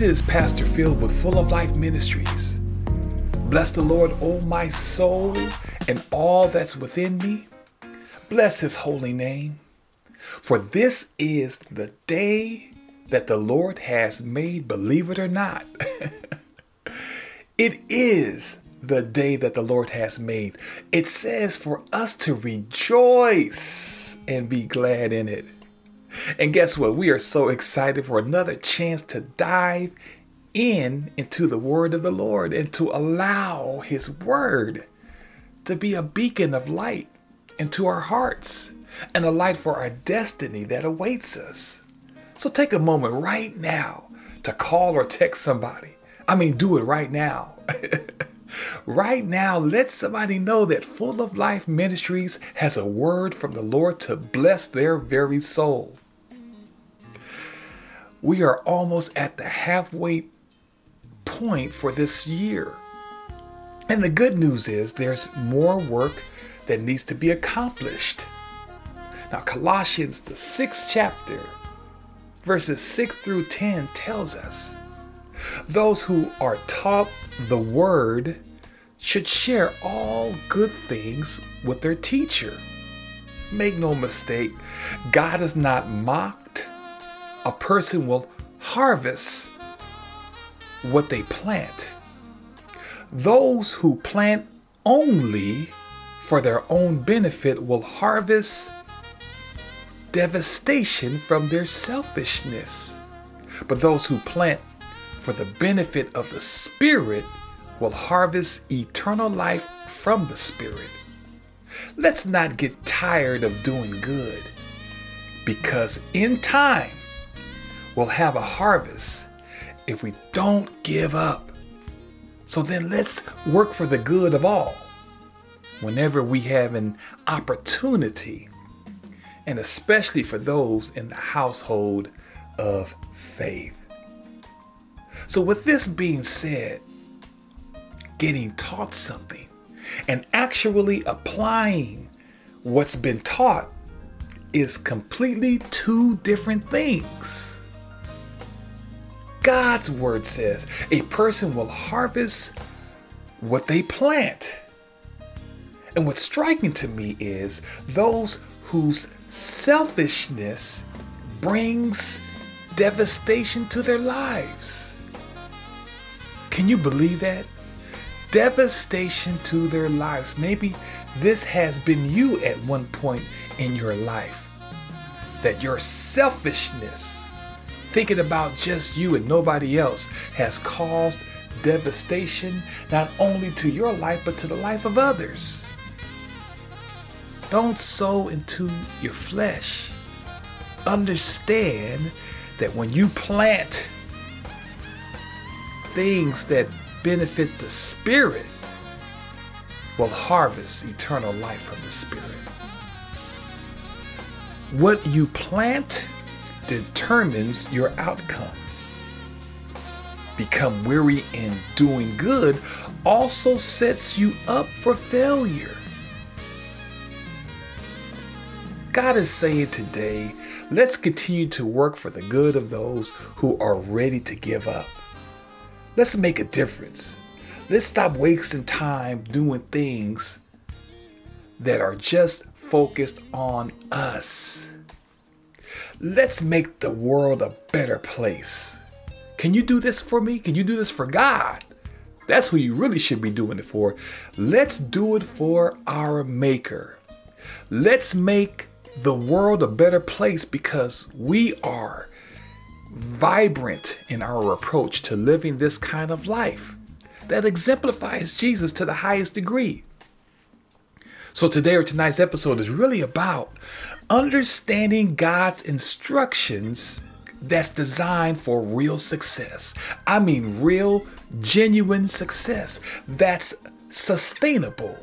This is Pastor Phil with Full of Life Ministries. Bless the Lord, O my soul, and all that's within me. Bless his holy name. For this is the day that the Lord has made, believe it or not. it is the day that the Lord has made. It says for us to rejoice and be glad in it. And guess what? We are so excited for another chance to dive in into the word of the Lord and to allow his word to be a beacon of light into our hearts and a light for our destiny that awaits us. So take a moment right now to call or text somebody. I mean, do it right now. right now, let somebody know that Full of Life Ministries has a word from the Lord to bless their very soul. We are almost at the halfway point for this year. And the good news is there's more work that needs to be accomplished. Now, Colossians, the sixth chapter, verses 6 through 10, tells us those who are taught the word should share all good things with their teacher. Make no mistake, God is not mocked a person will harvest what they plant. Those who plant only for their own benefit will harvest devastation from their selfishness. But those who plant for the benefit of the Spirit will harvest eternal life from the Spirit. Let's not get tired of doing good because in time, will have a harvest if we don't give up. So then let's work for the good of all whenever we have an opportunity, and especially for those in the household of faith. So, with this being said, getting taught something and actually applying what's been taught is completely two different things. God's word says a person will harvest what they plant. And what's striking to me is those whose selfishness brings devastation to their lives. Can you believe that? Devastation to their lives. Maybe this has been you at one point in your life. That your selfishness thinking about just you and nobody else has caused devastation not only to your life but to the life of others. Don't sow into your flesh. Understand that when you plant things that benefit the spirit, will harvest eternal life from the spirit. What you plant determines your outcome. Become weary in doing good also sets you up for failure. God is saying today, let's continue to work for the good of those who are ready to give up. Let's make a difference. Let's stop wasting time doing things that are just focused on us. Let's make the world a better place. Can you do this for me? Can you do this for God? That's who you really should be doing it for. Let's do it for our Maker. Let's make the world a better place because we are vibrant in our approach to living this kind of life that exemplifies Jesus to the highest degree. So, today or tonight's episode is really about understanding God's instructions that's designed for real success. I mean, real, genuine success that's sustainable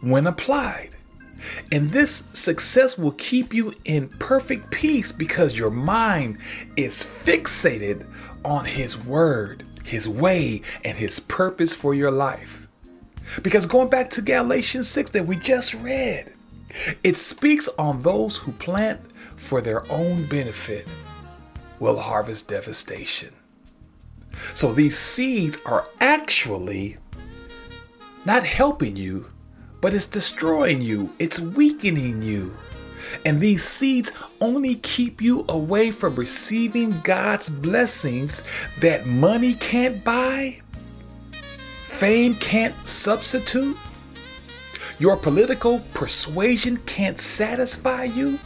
when applied. And this success will keep you in perfect peace because your mind is fixated on His Word, His way, and His purpose for your life. Because going back to Galatians 6 that we just read, it speaks on those who plant for their own benefit will harvest devastation. So these seeds are actually not helping you, but it's destroying you, it's weakening you. And these seeds only keep you away from receiving God's blessings that money can't buy, fame can't substitute, your political persuasion can't satisfy you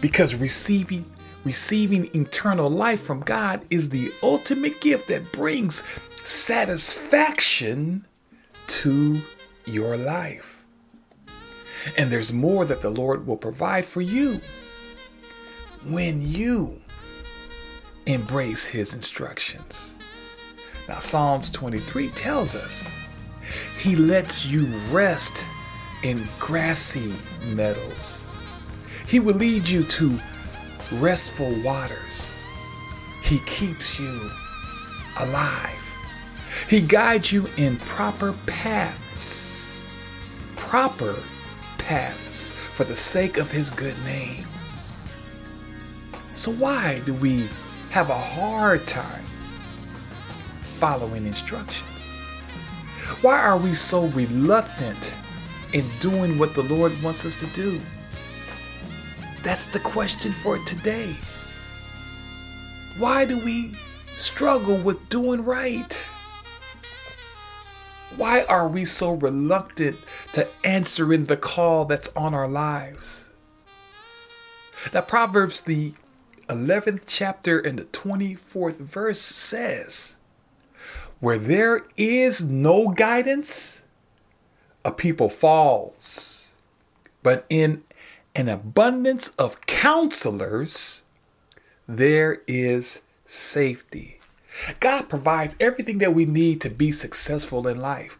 because receiving receiving eternal life from God is the ultimate gift that brings satisfaction to your life. And there's more that the Lord will provide for you when you embrace his instructions. Now, Psalms 23 tells us he lets you rest in grassy meadows. He will lead you to restful waters. He keeps you alive. He guides you in proper paths. Proper paths for the sake of his good name. So, why do we have a hard time following instructions? Why are we so reluctant in doing what the Lord wants us to do? That's the question for today. Why do we struggle with doing right? Why are we so reluctant to answering the call that's on our lives? Now, Proverbs, the 11th chapter and the 24th verse says, Where there is no guidance, a people falls. But in an abundance of counselors, there is safety. God provides everything that we need to be successful in life.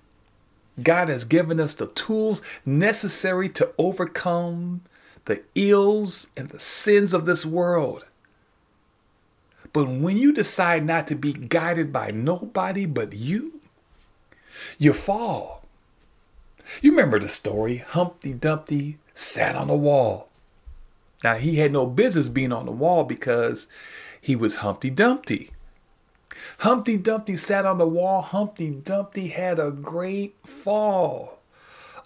God has given us the tools necessary to overcome the ills and the sins of this world. But when you decide not to be guided by nobody but you, you fall. You remember the story Humpty Dumpty sat on a wall. Now, he had no business being on the wall because he was Humpty Dumpty. Humpty Dumpty sat on the wall. Humpty Dumpty had a great fall.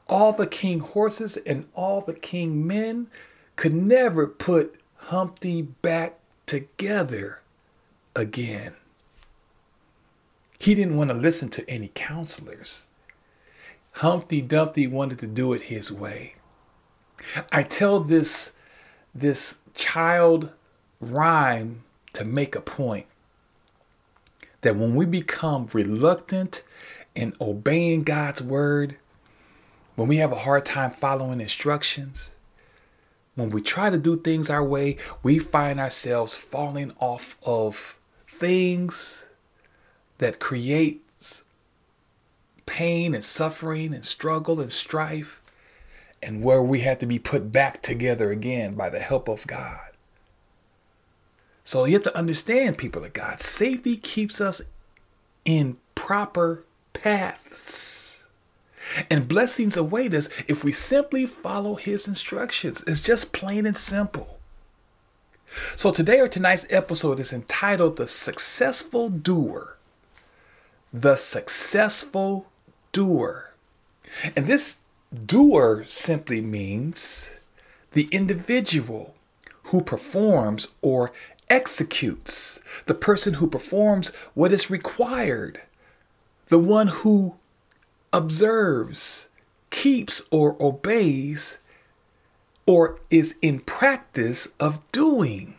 All the king horses and all the king men could never put Humpty back together again. He didn't want to listen to any counselors. Humpty Dumpty wanted to do it his way. I tell this this child rhyme to make a point that when we become reluctant in obeying God's word, when we have a hard time following instructions, when we try to do things our way, we find ourselves falling off of things that creates pain and suffering and struggle and strife and where we have to be put back together again by the help of God. So you have to understand, people of God, safety keeps us in proper paths. And blessings await us if we simply follow his instructions. It's just plain and simple. So today or tonight's episode is entitled The Successful Doer. The Successful Doer. And this Doer simply means the individual who performs or executes, the person who performs what is required, the one who observes, keeps, or obeys, or is in practice of doing.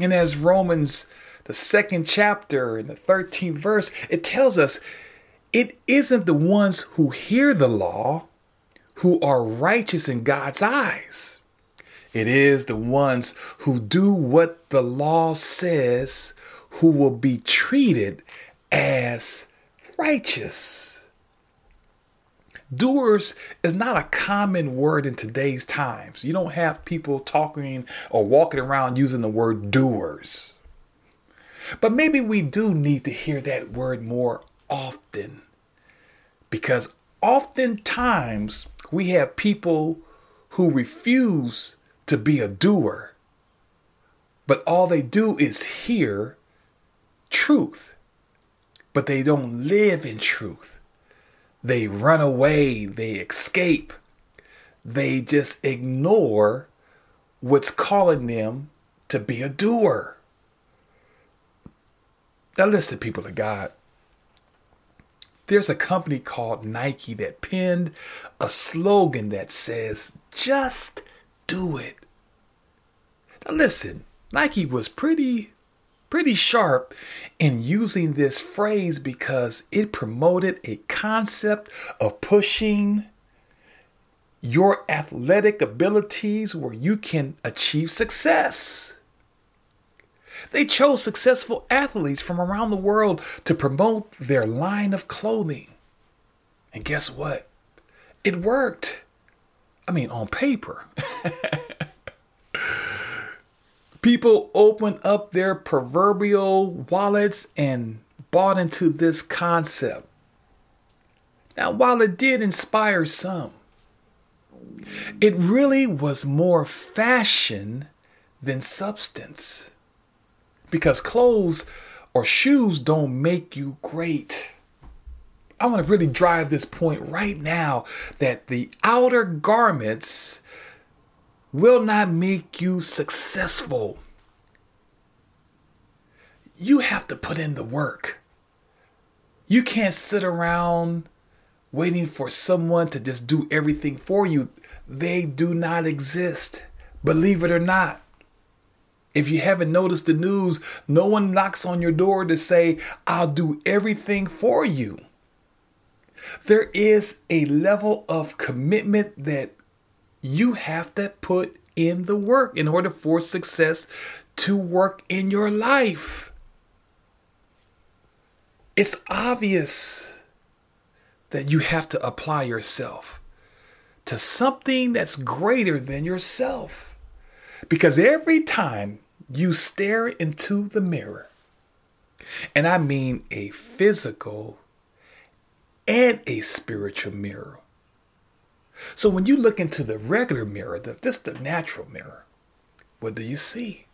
And as Romans, the second chapter and the 13th verse, it tells us it isn't the ones who hear the law who are righteous in God's eyes. It is the ones who do what the law says who will be treated as righteous. Doers is not a common word in today's times. You don't have people talking or walking around using the word doers. But maybe we do need to hear that word more often. Because oftentimes we have people who refuse to be a doer, but all they do is hear truth, but they don't live in truth. They run away, they escape, they just ignore what's calling them to be a doer. Now, listen, people of God. There's a company called Nike that penned a slogan that says, just do it. Now, listen, Nike was pretty pretty sharp in using this phrase because it promoted a concept of pushing your athletic abilities where you can achieve success. They chose successful athletes from around the world to promote their line of clothing. And guess what? It worked. I mean, on paper. People opened up their proverbial wallets and bought into this concept. Now, while it did inspire some, it really was more fashion than substance. Because clothes or shoes don't make you great. I want to really drive this point right now that the outer garments will not make you successful. You have to put in the work. You can't sit around waiting for someone to just do everything for you. They do not exist, believe it or not. If you haven't noticed the news, no one knocks on your door to say, I'll do everything for you. There is a level of commitment that you have to put in the work in order for success to work in your life. It's obvious that you have to apply yourself to something that's greater than yourself. Because every time you stare into the mirror, and I mean a physical and a spiritual mirror, so when you look into the regular mirror, the, just the natural mirror, what do you see?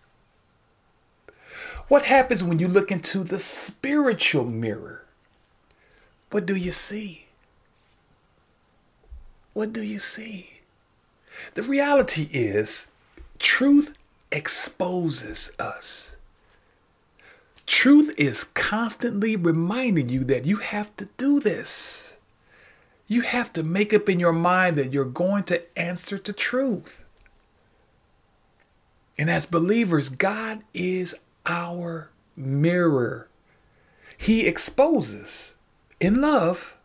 What happens when you look into the spiritual mirror? What do you see? What do you see? The reality is, truth exposes us. Truth is constantly reminding you that you have to do this. You have to make up in your mind that you're going to answer to truth. And as believers, God is our mirror. He exposes in love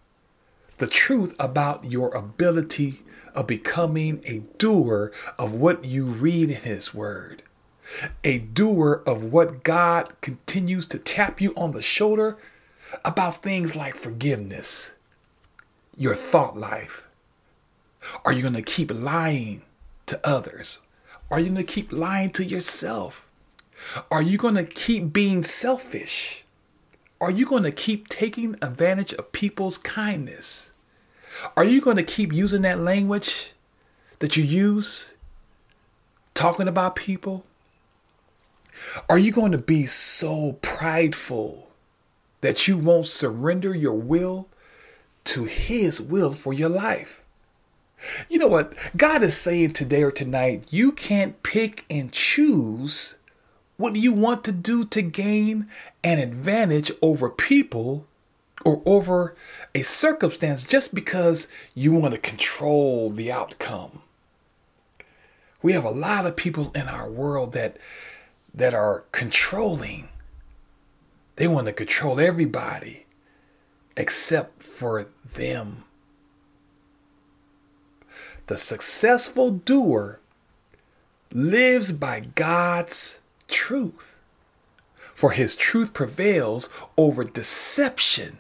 the truth about your ability of becoming a doer of what you read in His Word, a doer of what God continues to tap you on the shoulder about things like forgiveness your thought life? Are you going to keep lying to others? Are you going to keep lying to yourself? Are you going to keep being selfish? Are you going to keep taking advantage of people's kindness? Are you going to keep using that language that you use talking about people? Are you going to be so prideful that you won't surrender your will to His will for your life. You know what? God is saying today or tonight, you can't pick and choose what you want to do to gain an advantage over people or over a circumstance just because you want to control the outcome. We have a lot of people in our world that that are controlling. They want to control everybody except for them. The successful doer lives by God's truth, for his truth prevails over deception.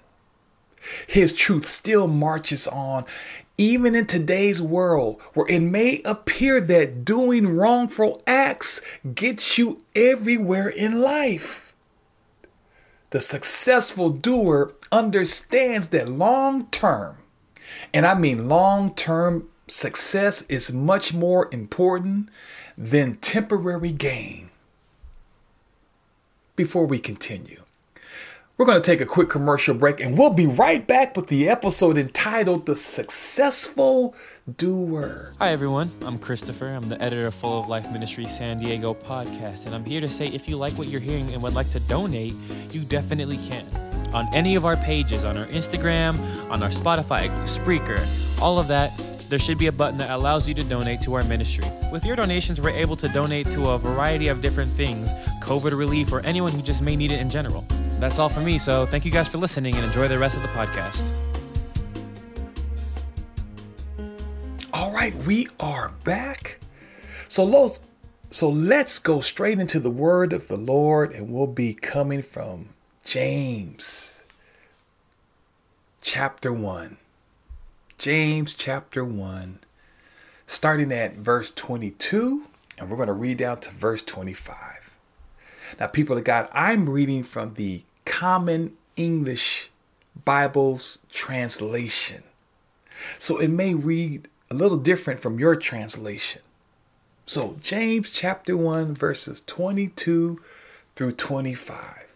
His truth still marches on, even in today's world, where it may appear that doing wrongful acts gets you everywhere in life. The successful doer understands that long term, and I mean long term success is much more important than temporary gain. Before we continue, We're going to take a quick commercial break and we'll be right back with the episode entitled The Successful Doer. Hi, everyone. I'm Christopher. I'm the editor of Full of Life Ministry San Diego podcast, and I'm here to say if you like what you're hearing and would like to donate, you definitely can. On any of our pages, on our Instagram, on our Spotify, Spreaker, all of that, there should be a button that allows you to donate to our ministry. With your donations, we're able to donate to a variety of different things COVID relief, or anyone who just may need it in general. That's all for me, so thank you guys for listening and enjoy the rest of the podcast. All right, we are back. So let's, so let's go straight into the word of the Lord, and we'll be coming from James chapter 1. James chapter 1, starting at verse 22, and we're going to read down to verse 25. Now, people of God, I'm reading from the Common English Bible's translation. So it may read a little different from your translation. So, James chapter 1, verses 22 through 25.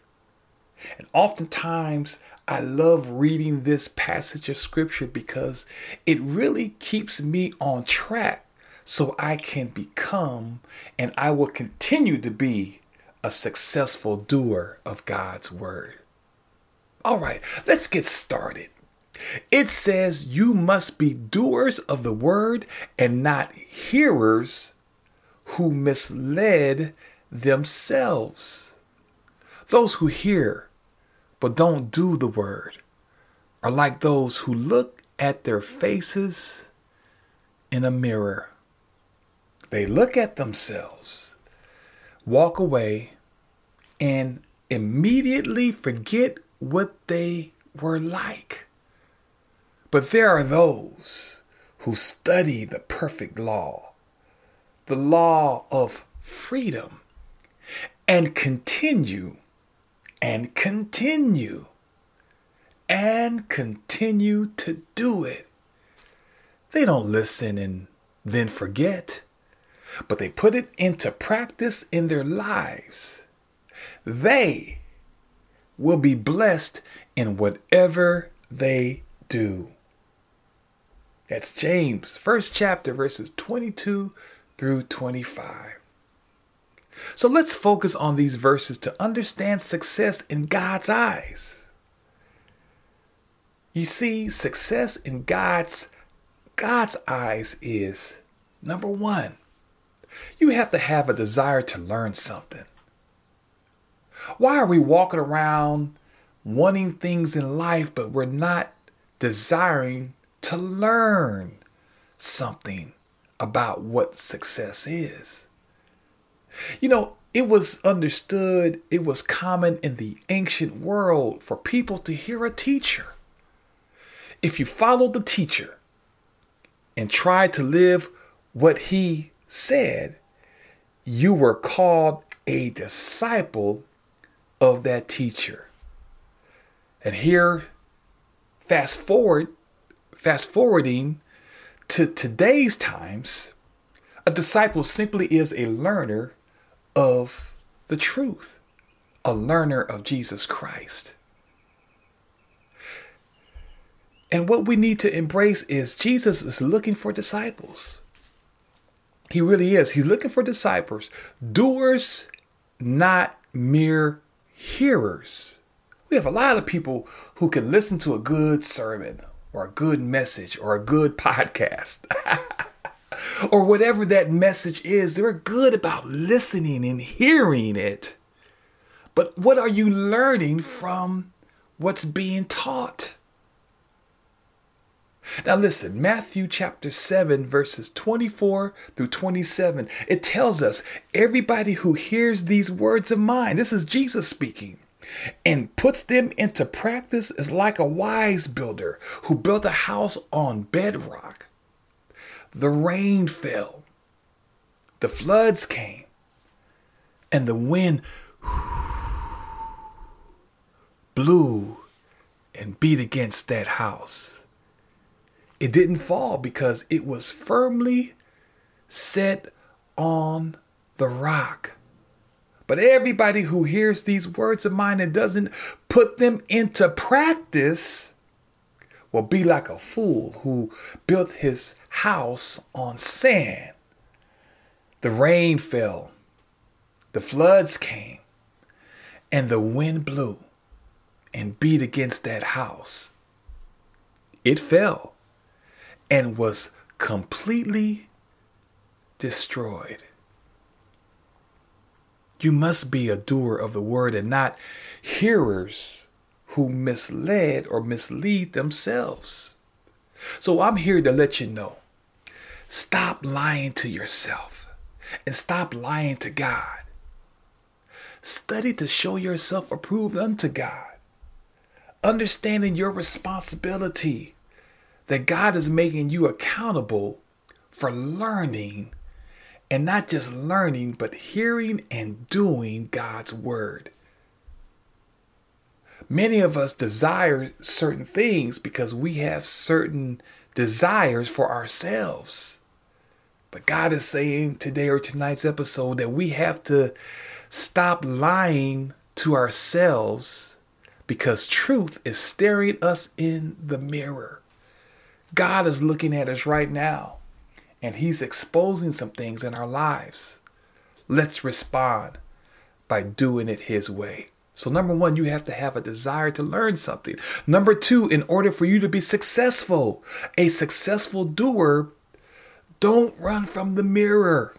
And oftentimes, I love reading this passage of scripture because it really keeps me on track so I can become and I will continue to be a successful doer of God's word. All right, let's get started. It says you must be doers of the word and not hearers who misled themselves. Those who hear but don't do the word are like those who look at their faces in a mirror. They look at themselves, walk away, and immediately forget what they were like. But there are those who study the perfect law, the law of freedom, and continue and continue and continue to do it. They don't listen and then forget, but they put it into practice in their lives. They will be blessed in whatever they do. That's James, first chapter, verses 22 through 25. So let's focus on these verses to understand success in God's eyes. You see, success in God's God's eyes is number 1. You have to have a desire to learn something. Why are we walking around wanting things in life but we're not desiring to learn something about what success is? You know, it was understood, it was common in the ancient world for people to hear a teacher. If you followed the teacher and tried to live what he said, you were called a disciple of that teacher. And here, fast forward, fast forwarding to today's times, a disciple simply is a learner of the truth, a learner of Jesus Christ. And what we need to embrace is Jesus is looking for disciples. He really is. He's looking for disciples, doers, not mere hearers. We have a lot of people who can listen to a good sermon or a good message or a good podcast. or whatever that message is, they're good about listening and hearing it. But what are you learning from what's being taught? Now, listen, Matthew chapter 7, verses 24 through 27, it tells us everybody who hears these words of mine, this is Jesus speaking, and puts them into practice is like a wise builder who built a house on bedrock. The rain fell, the floods came, and the wind blew and beat against that house. It didn't fall because it was firmly set on the rock. But everybody who hears these words of mine and doesn't put them into practice will be like a fool who built his house on sand. The rain fell, the floods came, and the wind blew and beat against that house. It fell and was completely destroyed. You must be a doer of the word and not hearers who misled or mislead themselves. So I'm here to let you know stop lying to yourself and stop lying to God. Study to show yourself approved unto God, understanding your responsibility that God is making you accountable for learning and not just learning, but hearing and doing God's word. Many of us desire certain things because we have certain desires for ourselves. But God is saying today or tonight's episode that we have to stop lying to ourselves because truth is staring us in the mirror. God is looking at us right now and He's exposing some things in our lives. Let's respond by doing it His way. So, number one, you have to have a desire to learn something. Number two, in order for you to be successful, a successful doer, don't run from the mirror.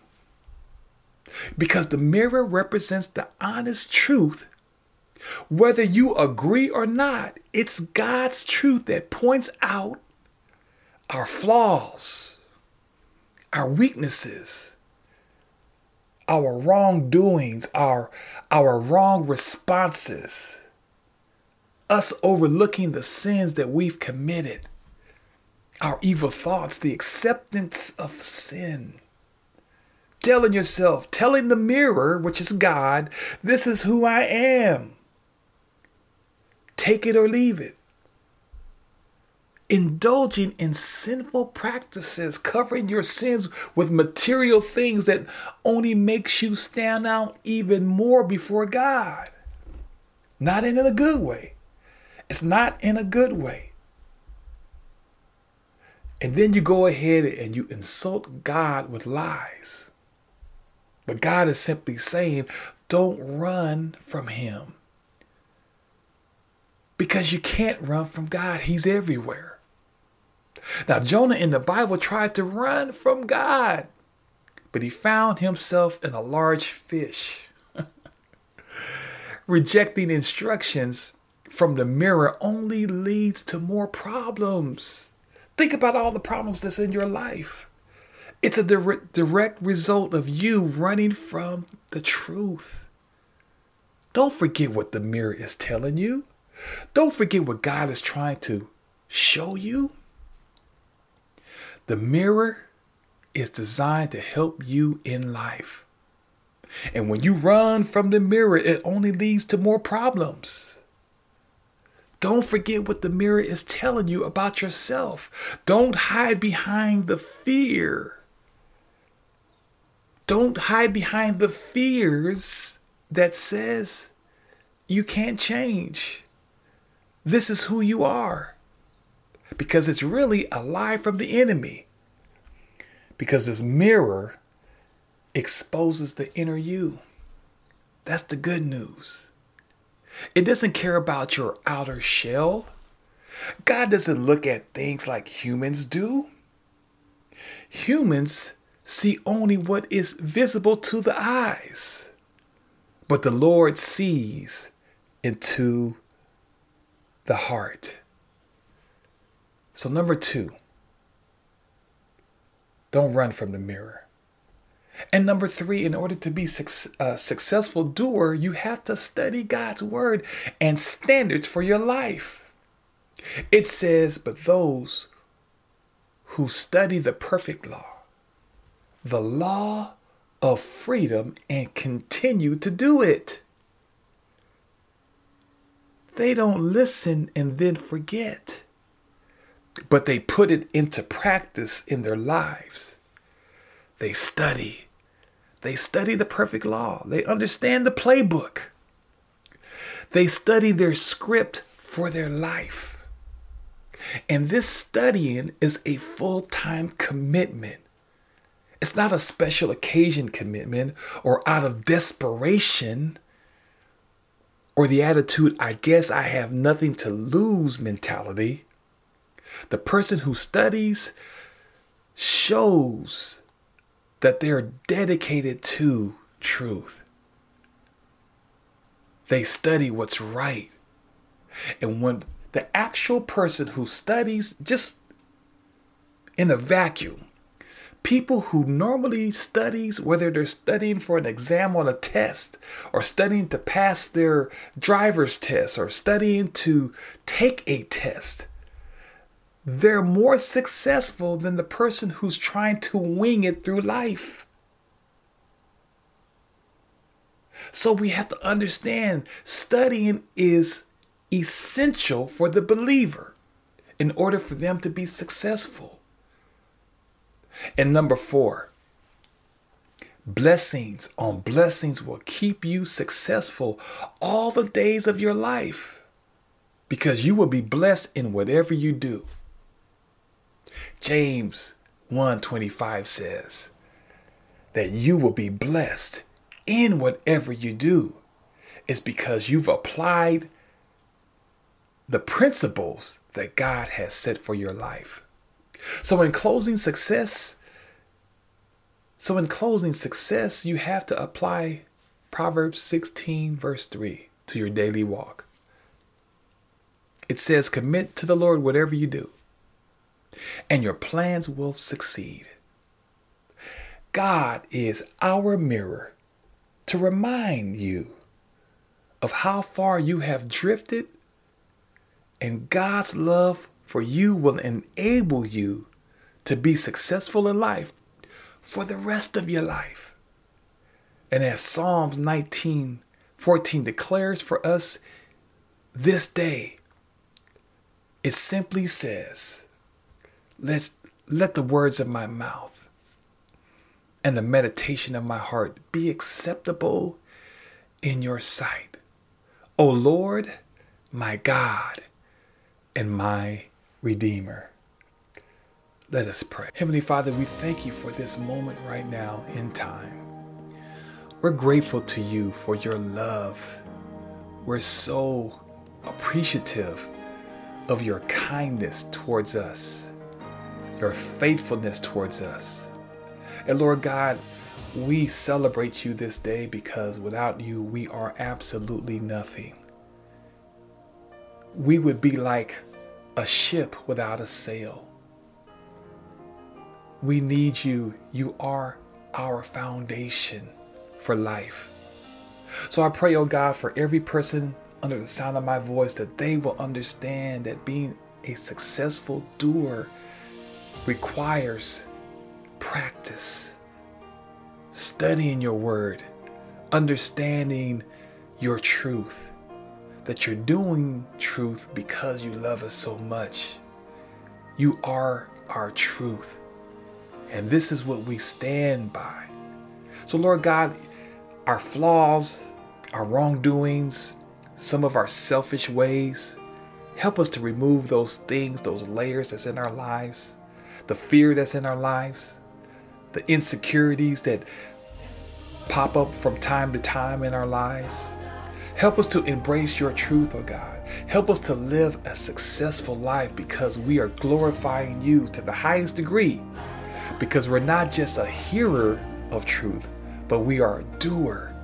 Because the mirror represents the honest truth. Whether you agree or not, it's God's truth that points out our flaws, our weaknesses, our wrongdoings, our, our wrong responses, us overlooking the sins that we've committed, our evil thoughts, the acceptance of sin. Telling yourself, telling the mirror, which is God, this is who I am. Take it or leave it indulging in sinful practices, covering your sins with material things that only makes you stand out even more before God. Not in a good way. It's not in a good way. And then you go ahead and you insult God with lies. But God is simply saying, don't run from Him. Because you can't run from God, He's everywhere. Now, Jonah in the Bible tried to run from God, but he found himself in a large fish. Rejecting instructions from the mirror only leads to more problems. Think about all the problems that's in your life. It's a direct, direct result of you running from the truth. Don't forget what the mirror is telling you. Don't forget what God is trying to show you. The mirror is designed to help you in life. And when you run from the mirror, it only leads to more problems. Don't forget what the mirror is telling you about yourself. Don't hide behind the fear. Don't hide behind the fears that says you can't change. This is who you are because it's really a lie from the enemy. Because this mirror exposes the inner you. That's the good news. It doesn't care about your outer shell. God doesn't look at things like humans do. Humans see only what is visible to the eyes, but the Lord sees into the heart. So, number two, don't run from the mirror. And number three, in order to be a uh, successful doer, you have to study God's word and standards for your life. It says, but those who study the perfect law, the law of freedom, and continue to do it. They don't listen and then forget but they put it into practice in their lives. They study, They study the perfect law. They understand the playbook. They study their script for their life. And this studying is a full time commitment. It's not a special occasion commitment or out of desperation or the attitude, I guess I have nothing to lose mentality. The person who studies shows that they're dedicated to truth. They study what's right. And when the actual person who studies just in a vacuum, people who normally studies whether they're studying for an exam on a test or studying to pass their driver's test or studying to take a test they're more successful than the person who's trying to wing it through life so we have to understand studying is essential for the believer in order for them to be successful and number four, blessings on blessings will keep you successful all the days of your life because you will be blessed in whatever you do. James 1:25 says that you will be blessed in whatever you do is because you've applied the principles that God has set for your life. So in closing success, so in closing success, you have to apply Proverbs 16 verse 3 to your daily walk. It says commit to the Lord whatever you do, and your plans will succeed. God is our mirror to remind you of how far you have drifted, and God's love for you will enable you to be successful in life for the rest of your life. And as Psalms 19 14 declares for us this day, it simply says, Let's let the words of my mouth and the meditation of my heart be acceptable in your sight. O Lord, my God and my Redeemer. Let us pray. Heavenly Father, we thank you for this moment right now in time. We're grateful to you for your love. We're so appreciative of your kindness towards us, your faithfulness towards us. And Lord God, we celebrate you this day because without you, we are absolutely nothing. We would be like a ship without a sail. We need you. You are our foundation for life. So I pray, oh God, for every person under the sound of my voice that they will understand that being a successful doer requires practice, studying your word, understanding your truth that you're doing truth because you love us so much. You are our truth. And this is what we stand by. So, Lord God, our flaws, our wrongdoings, some of our selfish ways, help us to remove those things, those layers that's in our lives, the fear that's in our lives, the insecurities that pop up from time to time in our lives. Help us to embrace your truth, oh God. Help us to live a successful life because we are glorifying you to the highest degree. Because we're not just a hearer of truth, but we are a doer.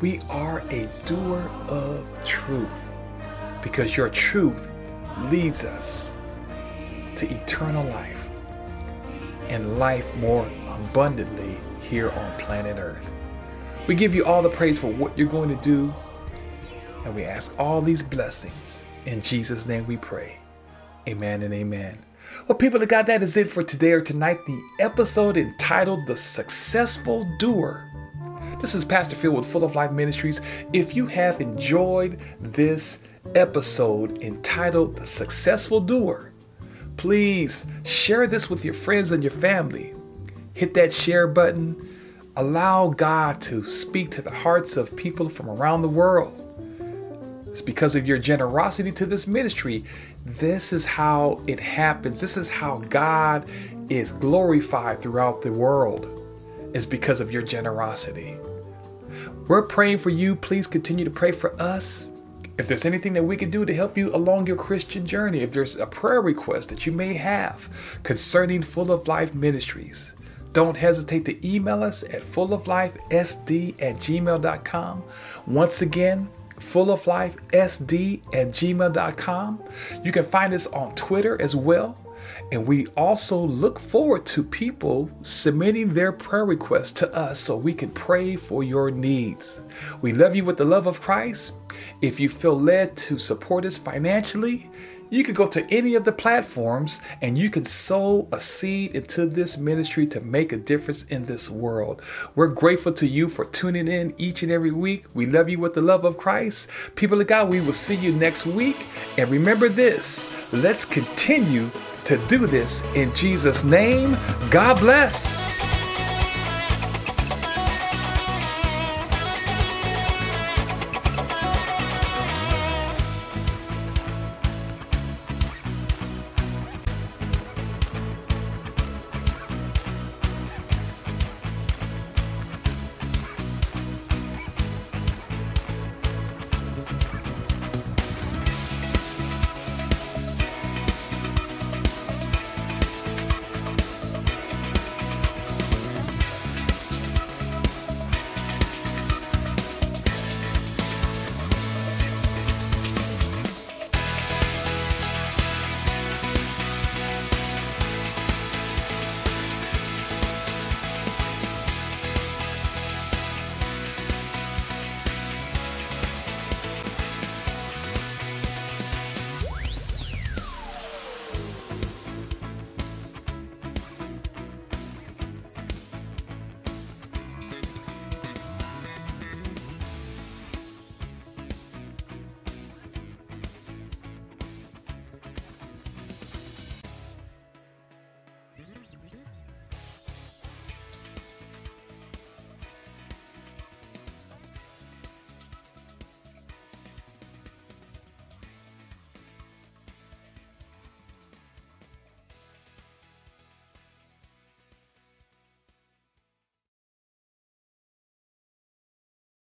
We are a doer of truth because your truth leads us to eternal life and life more abundantly here on planet Earth. We give you all the praise for what you're going to do and we ask all these blessings. In Jesus' name we pray. Amen and amen. Well, people of God, that is it for today or tonight. The episode entitled The Successful Doer. This is Pastor Phil with Full of Life Ministries. If you have enjoyed this episode entitled The Successful Doer, please share this with your friends and your family. Hit that share button Allow God to speak to the hearts of people from around the world. It's because of your generosity to this ministry. This is how it happens. This is how God is glorified throughout the world. It's because of your generosity. We're praying for you. Please continue to pray for us. If there's anything that we can do to help you along your Christian journey, if there's a prayer request that you may have concerning Full of Life Ministries, don't hesitate to email us at fulloflifesd at gmail.com. Once again, fulloflifesd at gmail.com. You can find us on Twitter as well. And we also look forward to people submitting their prayer requests to us so we can pray for your needs. We love you with the love of Christ. If you feel led to support us financially, you can go to any of the platforms and you can sow a seed into this ministry to make a difference in this world. We're grateful to you for tuning in each and every week. We love you with the love of Christ. People of God, we will see you next week. And remember this let's continue to do this in Jesus' name. God bless.